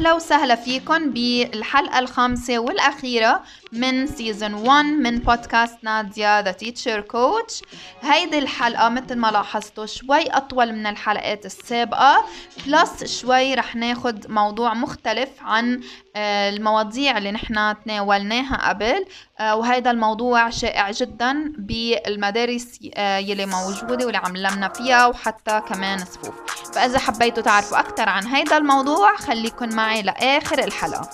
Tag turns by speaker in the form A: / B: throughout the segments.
A: أهلا وسهلا فيكم بالحلقة الخامسة والأخيرة من season 1 من بودكاست ناديا the teacher coach هيدي الحلقة مثل ما لاحظتوا شوي أطول من الحلقات السابقة plus شوي رح ناخد موضوع مختلف عن آه، المواضيع اللي نحن تناولناها قبل آه، وهذا الموضوع شائع جدا بالمدارس آه، يلي موجودة واللي عم علمنا فيها وحتى كمان صفوف. فإذا حبيتوا تعرفوا أكثر عن هذا الموضوع خليكن معي لآخر الحلقة.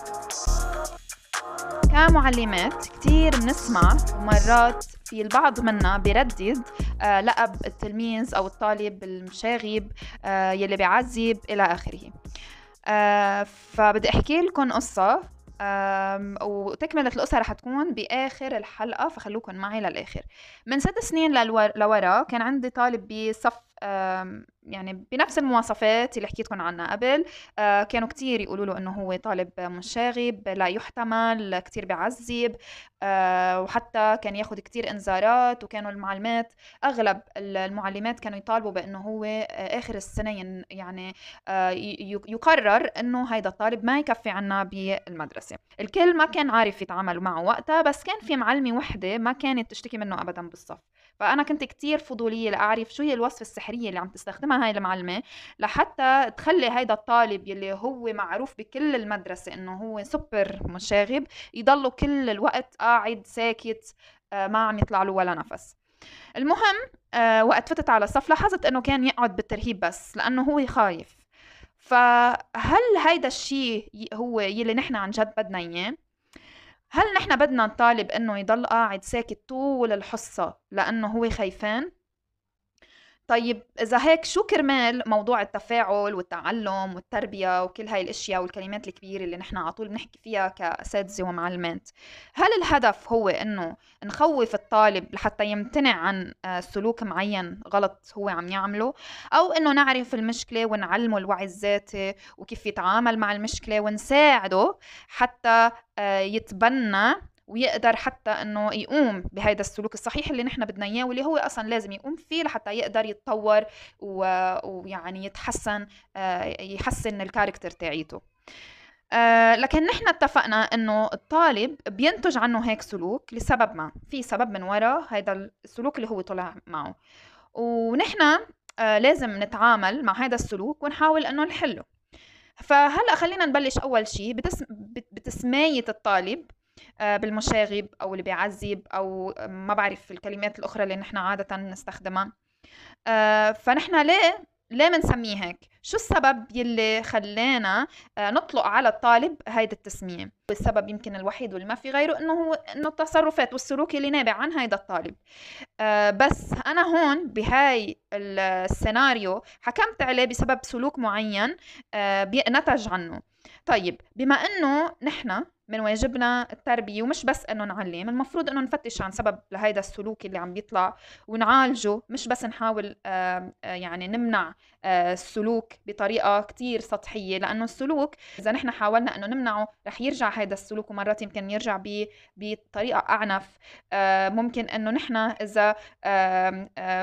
A: كمعلمات كتير بنسمع ومرات في البعض منا بيردد آه لقب التلميذ أو الطالب المشاغب آه يلي بيعذب إلى آخره. آه فبدي أحكي لكم قصة وتكملة القصة رح تكون بآخر الحلقة فخلوكم معي للآخر. من ست سنين لورا كان عندي طالب بصف يعني بنفس المواصفات اللي حكيتكم عنها. قبل آه، كانوا كتير يقولوا له إنه هو طالب مشاغب لا يحتمل كتير بيعذب آه، وحتى كان ياخد كتير إنذارات وكانوا المعلمات أغلب المعلمات كانوا يطالبوا بإنه هو آه، آخر السنة يعني يقرر إنه هيدا الطالب ما يكفي عنا بالمدرسة. الكل ما كان عارف يتعامل معه وقتها بس كان في معلمة وحدة ما كانت تشتكي منه ابدا بالصف. فأنا كنت كتير فضولية لأعرف شو هي الوصفه السحريه اللي عم تستخدمها هاي المعلمة لحتى تخلي هيدا الطالب يلي هو معروف بكل المدرسة إنه هو سوبر مشاغب يضله كل الوقت قاعد ساكت آه، ما عم يطلع له ولا نفس. المهم آه، وقت فتت على الصف لاحظت إنه كان يقعد بالترهيب بس لأنه هو خايف. فهل هيدا الشيء هو يلي نحن عن جد بدنا إياه؟ هل نحن بدنا نطالب إنه يضل قاعد ساكت طول الحصة لأنه هو خايفان؟ طيب إذا هيك شو كرمال موضوع التفاعل والتعلم والتربية وكل هاي الأشياء والكلمات الكبيرة اللي نحن على طول بنحكي فيها كأساتذة ومعلمات؟ هل الهدف هو إنه نخوف الطالب لحتى يمتنع عن آه، سلوك معين غلط هو عم يعمله؟ أو إنه نعرف المشكلة ونعلمه الوعي الذاتي وكيف يتعامل مع المشكلة ونساعده حتى آه، يتبنى ويقدر حتى إنه يقوم بهذا السلوك الصحيح اللي نحن بدنا إياه واللي هو أصلا لازم يقوم فيه لحتى يقدر يتطور ويعني يتحسن آه، يحسن الكاركتر تاعيته. آه لكن نحن اتفقنا إنه الطالب بينتج عنه هيك سلوك لسبب ما. في سبب من وراء هذا السلوك اللي هو طلع معه. ونحن آه لازم نتعامل مع هذا السلوك ونحاول إنه نحله. فهلأ خلينا نبلش أول شيء بتسم... بتسماية الطالب بالمشاغب أو اللي بيعذب أو ما بعرف الكلمات الأخرى اللي نحن عادة نستخدمها آه، فنحن ليه ليه بنسميه هيك؟ شو السبب يلي خلانا آه، نطلق على الطالب هيدي التسمية؟ السبب يمكن الوحيد واللي ما في غيره إنه هو إنه التصرفات والسلوك اللي نابع عن هيدا الطالب. بس أنا هون بهاي السيناريو حكمت عليه بسبب سلوك معين نتج عنه. طيب بما إنه نحن من واجبنا التربية ومش بس إنه نعلم المفروض إنه نفتش عن سبب لهيدا السلوك اللي عم بيطلع ونعالجه مش بس نحاول يعني نمنع السلوك بطريقة كتير سطحية لأنه السلوك إذا نحن حاولنا أنه نمنعه رح يرجع هذا السلوك ومرات يمكن يرجع بطريقة أعنف. ممكن أنه نحن إذا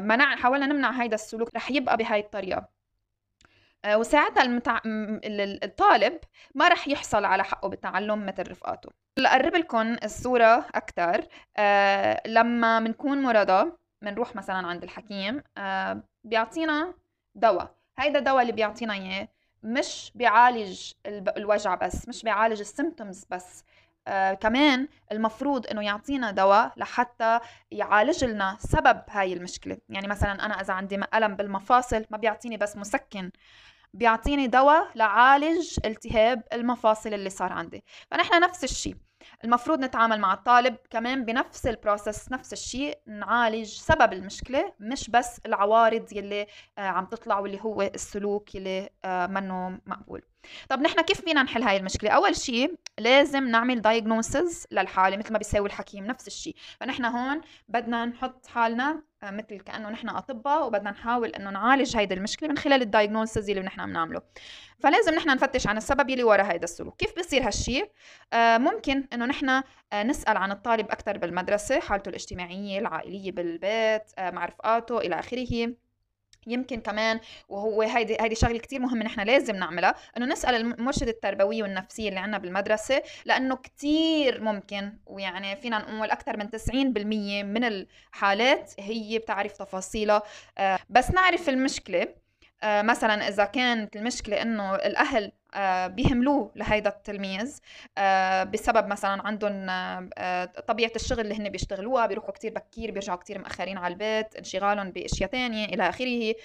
A: منع حاولنا نمنع هذا السلوك رح يبقى بهاي الطريقة. آه، وساعتها المتع... الطالب ما رح يحصل على حقه بالتعلم مثل رفقاته. لأقرب لكم الصورة أكثر أه لما بنكون مرضى بنروح مثلا عند الحكيم أه بيعطينا دواء. هيدا الدواء اللي بيعطينا إياه مش بيعالج الوجع بس مش بيعالج السيمتومز بس. آه كمان المفروض إنه يعطينا دواء لحتى يعالج لنا سبب هاي المشكلة. يعني مثلا أنا إذا عندي ألم بالمفاصل ما بيعطيني بس مسكن بيعطيني دواء لعالج التهاب المفاصل اللي صار عندي. فنحن نفس الشيء. المفروض نتعامل مع الطالب كمان بنفس ال process نفس الشيء نعالج سبب المشكلة مش بس العوارض يلي آه، عم تطلع واللي هو السلوك يلي آه، منه مقبول. طب نحن كيف فينا نحل هاي المشكلة؟ أول شيء لازم نعمل diagnosis للحالة مثل ما بيساوي الحكيم نفس الشيء، فنحن هون بدنا نحط حالنا آه، مثل كأنه نحن أطباء وبدنا نحاول إنه نعالج هيدي المشكلة من خلال ال diagnosis اللي نحن بنعمله. فلازم نحن نفتش عن السبب يلي ورا هيدا السلوك، كيف بيصير هالشيء؟ آه ممكن إنه نحن آه نسأل عن الطالب أكثر بالمدرسة، حالته الاجتماعية، العائلية بالبيت، مع رفقاته إلى آخره. يمكن كمان وهو هيدي هيدي شغلة كثير مهمة نحن لازم نعملها إنه نسأل المرشد التربوي والنفسية اللي عندنا بالمدرسة لأنه كثير ممكن ويعني فينا نقول أكثر من 90% من الحالات هي بتعرف تفاصيلها. آه، بس نعرف المشكلة آه، مثلا إذا كانت المشكلة إنه الأهل بيهملوه لهيدا التلميذ آه، بسبب مثلا عندهم طبيعة الشغل اللي هن بيشتغلوها بيروحوا كتير بكير بيرجعوا كتير مأخرين على البيت انشغالهم بأشياء تانية إلى آخره.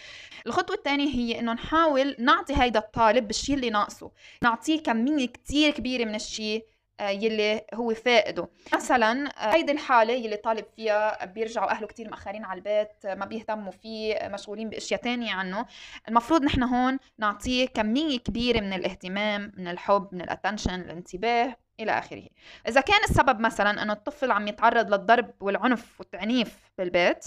A: الخطوة الثانية هي إنه نحاول نعطي هيدا الطالب بالشيء اللي ناقصه نعطيه كمية كتير كبيرة من الشيء آه، يلي هو فائده. مثلا آه، هيدي الحالة يلي طالب فيها بيرجعوا أهله كتير مأخرين على البيت ما بيهتموا فيه مشغولين بأشياء تانية عنه. المفروض نحن هون نعطيه كمية كبيرة من الاهتمام من الحب من الاتنشن الانتباه إلى آخره. إذا كان السبب مثلا إنه الطفل عم يتعرض للضرب والعنف والتعنيف بالبيت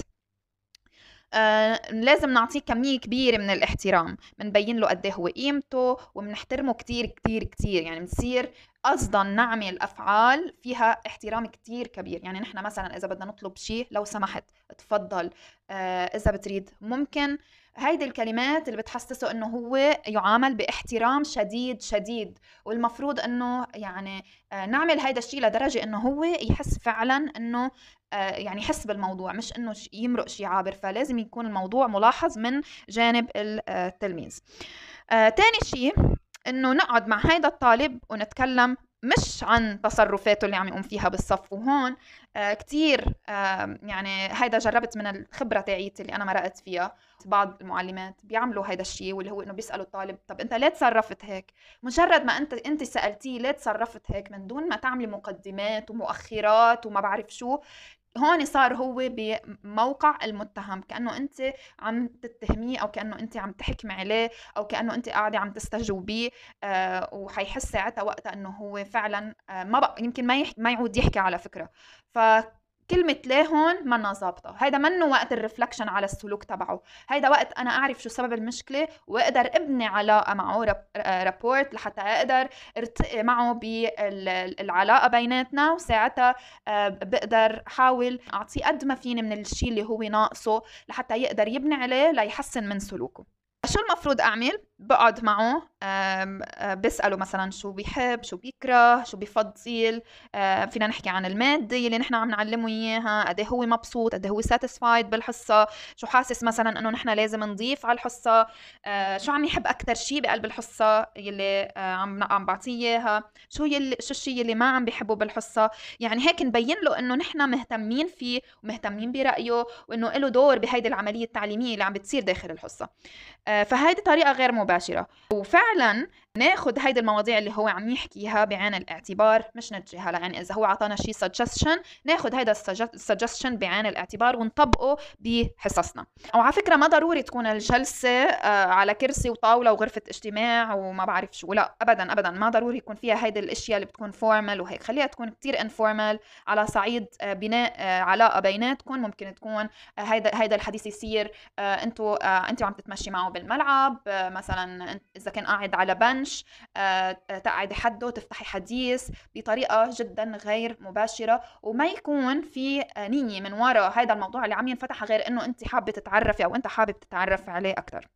A: آه لازم نعطيه كمية كبيرة من الاحترام بنبين له قد إيه هو قيمته وبنحترمه كتير كتير كتير. يعني بنصير قصدا نعمل افعال فيها احترام كتير كبير. يعني نحن مثلا إذا بدنا نطلب شيء لو سمحت تفضل. آه إذا بتريد. ممكن هيدي الكلمات اللي بتحسسه إنه هو يعامل باحترام شديد شديد. والمفروض إنه يعني آه نعمل هيدا الشيء لدرجة إنه هو يحس فعلا إنه آه يعني يحس بالموضوع مش إنه يمرق شيء عابر. فلازم يكون الموضوع ملاحظ من جانب التلميذ. آه تاني شيء إنه نقعد مع هيدا الطالب ونتكلم مش عن تصرفاته اللي عم يقوم فيها بالصف وهون. آه كتير آه يعني هيدا جربت من الخبرة تاعيتي اللي أنا مرقت فيها. بعض المعلمات بيعملوا هيدا الشيء واللي هو إنه بيسألوا الطالب طب أنت ليه تصرفت هيك؟ مجرد ما أنت أنت سألتيه ليه تصرفت هيك من دون ما تعملي مقدمات ومؤخرات وما بعرف شو. هون صار هو بموقع المتهم كأنه أنت عم تتهميه أو كأنه أنت عم تحكمي عليه أو كأنه أنت قاعدة عم تستجوبيه آه وحيحس ساعتها وقتها إنه هو فعلا آه ما بقى يمكن ما يح... ما يعود يحكي على فكرة. ف كلمة ليه هون منا ظابطة. هيدا منه وقت الرفلكشن على السلوك تبعه. هيدا وقت أنا أعرف شو سبب المشكلة وأقدر أبني علاقة معه رابورت لحتى أقدر ارتقي معه بالعلاقة بيناتنا وساعتها آه، بقدر حاول أعطيه قد ما فيني من الشيء اللي هو ناقصه لحتى يقدر يبني عليه ليحسن من سلوكه. شو المفروض أعمل؟ بقعد معه آه، بسأله مثلا شو بيحب شو بيكره شو بفضل آه، فينا نحكي عن المادة اللي نحن عم نعلمه إياها قد إيه هو مبسوط قد إيه هو ساتيسفايد بالحصة شو حاسس مثلا إنه نحن لازم نضيف على الحصة آه، شو عم يحب أكتر شيء بقلب الحصة يلي عم عم بعطيه إياها شو يلي شو الشيء اللي ما عم بيحبه بالحصة. يعني هيك نبين له إنه نحن مهتمين فيه ومهتمين برأيه وإنه له دور بهيدي العملية التعليمية اللي عم بتصير داخل الحصة. فهيدي طريقة غير مباشرة. مباشرة. وفعلا ناخد هيدي المواضيع اللي هو عم يحكيها بعين الاعتبار مش نتجاهلها يعني إذا هو عطانا شيء suggestion ناخد هيدا ال suggestion بعين الاعتبار ونطبقه بحصصنا. وعلى فكرة ما ضروري تكون الجلسة آه، على كرسي وطاولة وغرفة اجتماع وما بعرف شو لا ابدا ابدا ما ضروري يكون فيها هيدي الأشياء اللي بتكون formal وهيك. خليها تكون كتير informal على صعيد آه، بناء آه، علاقة بيناتكم. ممكن تكون هيدا هيدا الحديث يصير أنتوا أنتوا عم تتمشي معه بالملعب مثلا إذا كان قاعد على بنش آه، تقعدي حده تفتحي حديث بطريقة جدا غير مباشرة. وما يكون في نية من وراء هذا الموضوع اللي عم ينفتح غير إنه انت حابة تتعرفي أو أنت حابب تتعرف عليه أكثر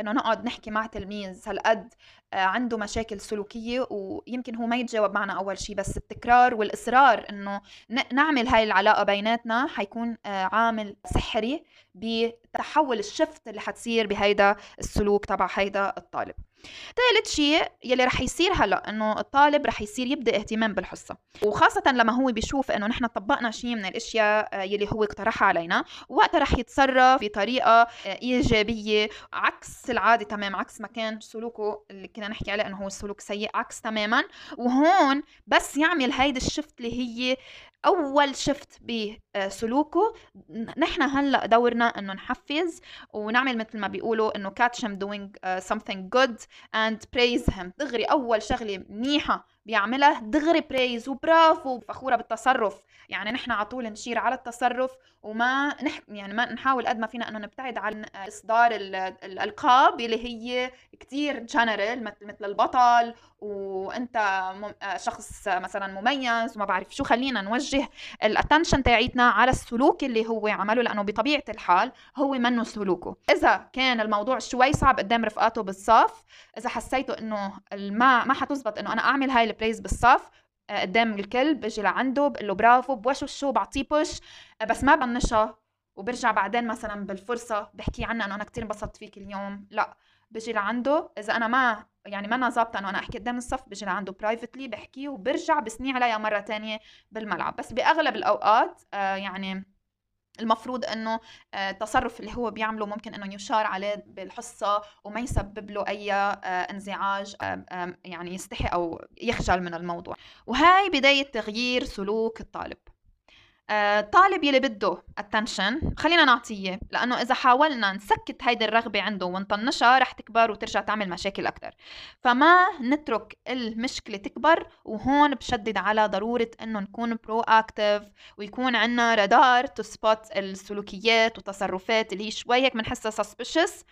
A: إنه نقعد نحكي مع تلميذ هالقد آه، عنده مشاكل سلوكية ويمكن هو ما يتجاوب معنا أول شيء بس التكرار والإصرار إنه نعمل هاي العلاقة بيناتنا حيكون آه، عامل سحري بتحول الشفت اللي حتصير بهيدا السلوك تبع هيدا الطالب. ثالث شيء يلي رح يصير هلأ إنه الطالب رح يصير يبدأ اهتمام بالحصة. وخاصة لما هو بيشوف إنه نحن طبقنا شيء من الأشياء آه، يلي هو اقترحها علينا وقتها رح يتصرف بطريقة آه، إيجابية عكس العادة تمام عكس ما كان سلوكه اللي كنا نحكي عليه إنه هو سلوك سيء عكس تماما. وهون بس يعمل هيدي الشفت اللي هي أول شفت بسلوكه نحن هلأ دورنا إنه نحفز ونعمل مثل ما بيقولوا إنه catch him doing uh, something good and praise him. دغري أول شغلة منيحة بيعملها دغري بريز وبرافو فخوره بالتصرف. يعني نحن على طول نشير على التصرف وما نح يعني ما نحاول قد ما فينا إنه نبتعد عن إصدار الألقاب اللي هي كتير جنرال مثل البطل وأنت شخص مثلا مميز وما بعرف شو. خلينا نوجه ال attention تاعيتنا على السلوك اللي هو عمله لأنه بطبيعة الحال هو منه سلوكه. إذا كان الموضوع شوي صعب قدام رفقاته بالصف إذا حسيتوا إنه ما ما حتزبط إنه أنا أعمل هاي ال praise بالصف آه، قدام الكل بجي لعنده بقول له برافو بوشوشه بعطيه push آه، بس ما بنشها. وبرجع بعدين مثلا بالفرصة بحكي عنها إنه أنا كثير انبسطت فيك اليوم. لا بجي لعنده. إذا أنا ما يعني ما أنا ظابطه إنه أنا أحكي قدام الصف بجي لعنده privately بحكي وبرجع بثني عليها مرة تانية بالملعب. بس بأغلب الأوقات آه يعني المفروض إنه التصرف اللي هو بيعمله ممكن إنه يشار عليه بالحصة وما يسبب له أي انزعاج يعني يستحي أو يخجل من الموضوع. وهاي بداية تغيير سلوك الطالب. آه، يلي بده attention خلينا نعطيه لأنه إذا حاولنا نسكت هيدي الرغبة عنده ونطنشها رح تكبر وترجع تعمل مشاكل أكثر فما نترك المشكلة تكبر وهون بشدد على ضرورة إنه نكون proactive ويكون عندنا رادار to spot السلوكيات والتصرفات اللي هي شوي هيك بنحسها suspicious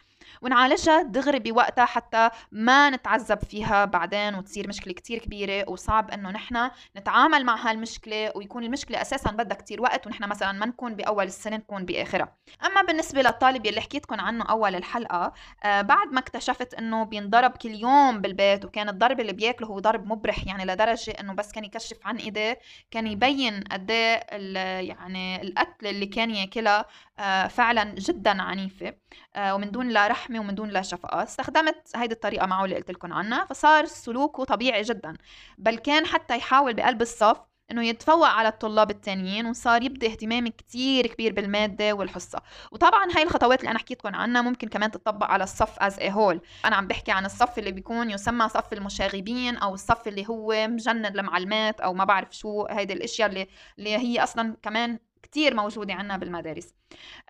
A: ونعالجها دغري بوقتها حتى ما نتعذب فيها بعدين وتصير مشكلة كتير كبيرة وصعب إنه نحن نتعامل مع هالمشكلة ويكون المشكلة أساسا بدها كتير وقت ونحن مثلا ما نكون بأول السنة نكون باخرها أما بالنسبة للطالب يلي حكيتكم عنه أول الحلقة آه بعد ما اكتشفت إنه بينضرب كل يوم بالبيت وكان الضرب اللي بياكله هو ضرب مبرح يعني لدرجة إنه بس كان يكشف عن إيديه كان يبين قد إيه يعني القتل اللي كان ياكلها آه فعلا جدا عنيفة آه ومن دون لا رحمة ومن دون لا شفقة. استخدمت هيدي الطريقة معه اللي قلت لكم عنها فصار سلوكه طبيعي جدا. بل كان حتى يحاول بقلب الصف إنه يتفوق على الطلاب التانيين وصار يبدي اهتمام كتير كبير بالمادة والحصة. وطبعا هاي الخطوات اللي أنا حكيتكم عنها ممكن كمان تطبق على الصف از ا هول أنا عم بحكي عن الصف اللي بيكون يسمى صف المشاغبين أو الصف اللي هو مجند المعلمات أو ما بعرف شو هيدي الأشياء اللي اللي هي أصلا كمان كتير موجودة عنا بالمدارس.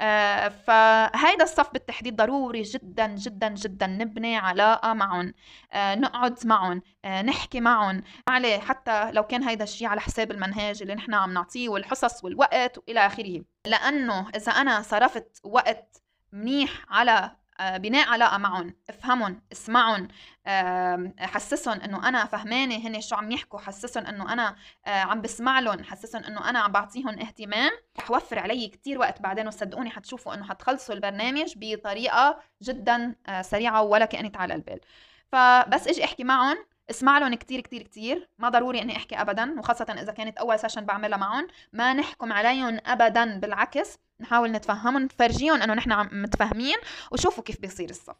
A: آه فهيدا الصف بالتحديد ضروري جدا جدا جدا نبني علاقة معهم. آه نقعد معهم. آه نحكي معهم. عليه حتى لو كان هيدا الشيء على حساب المنهاج اللي نحن عم نعطيه والحصص والوقت وإلى آخره. لأنه إذا أنا صرفت وقت منيح على بناء علاقه معهم افهمهم اسمعهم حسسهم إنه أنا فهمانة هن شو عم يحكوا حسسهم إنه أنا آه، عم بسمع لهم حسسهم إنه أنا عم بعطيهم اهتمام. رح يوفر علي كتير وقت بعدين وصدقوني حتشوفوا إنه حتخلصوا البرنامج بطريقة جدا آه، سريعة ولا كانت على البال. فبس إجي أحكي معهم اسمع لهم كتير كتير كتير. ما ضروري إني أحكي ابدا وخاصة إذا كانت أول سيشن بعملها معهم ما نحكم عليهم ابدا بالعكس. نحاول نتفهمهم نفرجيهم إنه نحن متفاهمين وشوفوا كيف بيصير الصف.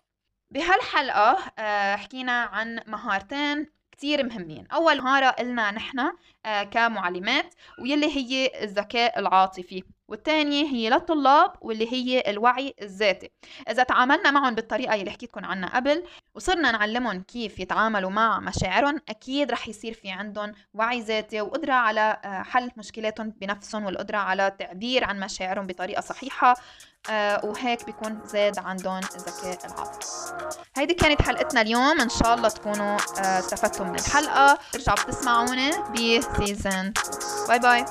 A: بهالحلقة آه، حكينا عن مهارتين كتير مهمين. أول مهارة قلنا نحن آه، كمعلمات واللي هي الذكاء العاطفي. والثانية هي للطلاب واللي هي الوعي الذاتي. إذا تعاملنا معهم بالطريقة اللي حكيتكم عنها قبل وصرنا نعلمهم كيف يتعاملوا مع مشاعرهم أكيد رح يصير في عندهم وعي ذاتي وقدرة على آه، حل مشكلاتهم بنفسهم والقدرة على التعبير عن مشاعرهم بطريقة صحيحة آه وهيك بيكون زاد عندهم الذكاء العاطفي. هيدي كانت حلقتنا اليوم. إن شاء الله تكونوا آه استفدتوا من الحلقة. ارجعوا بتسمعونا بسيزن. باي باي.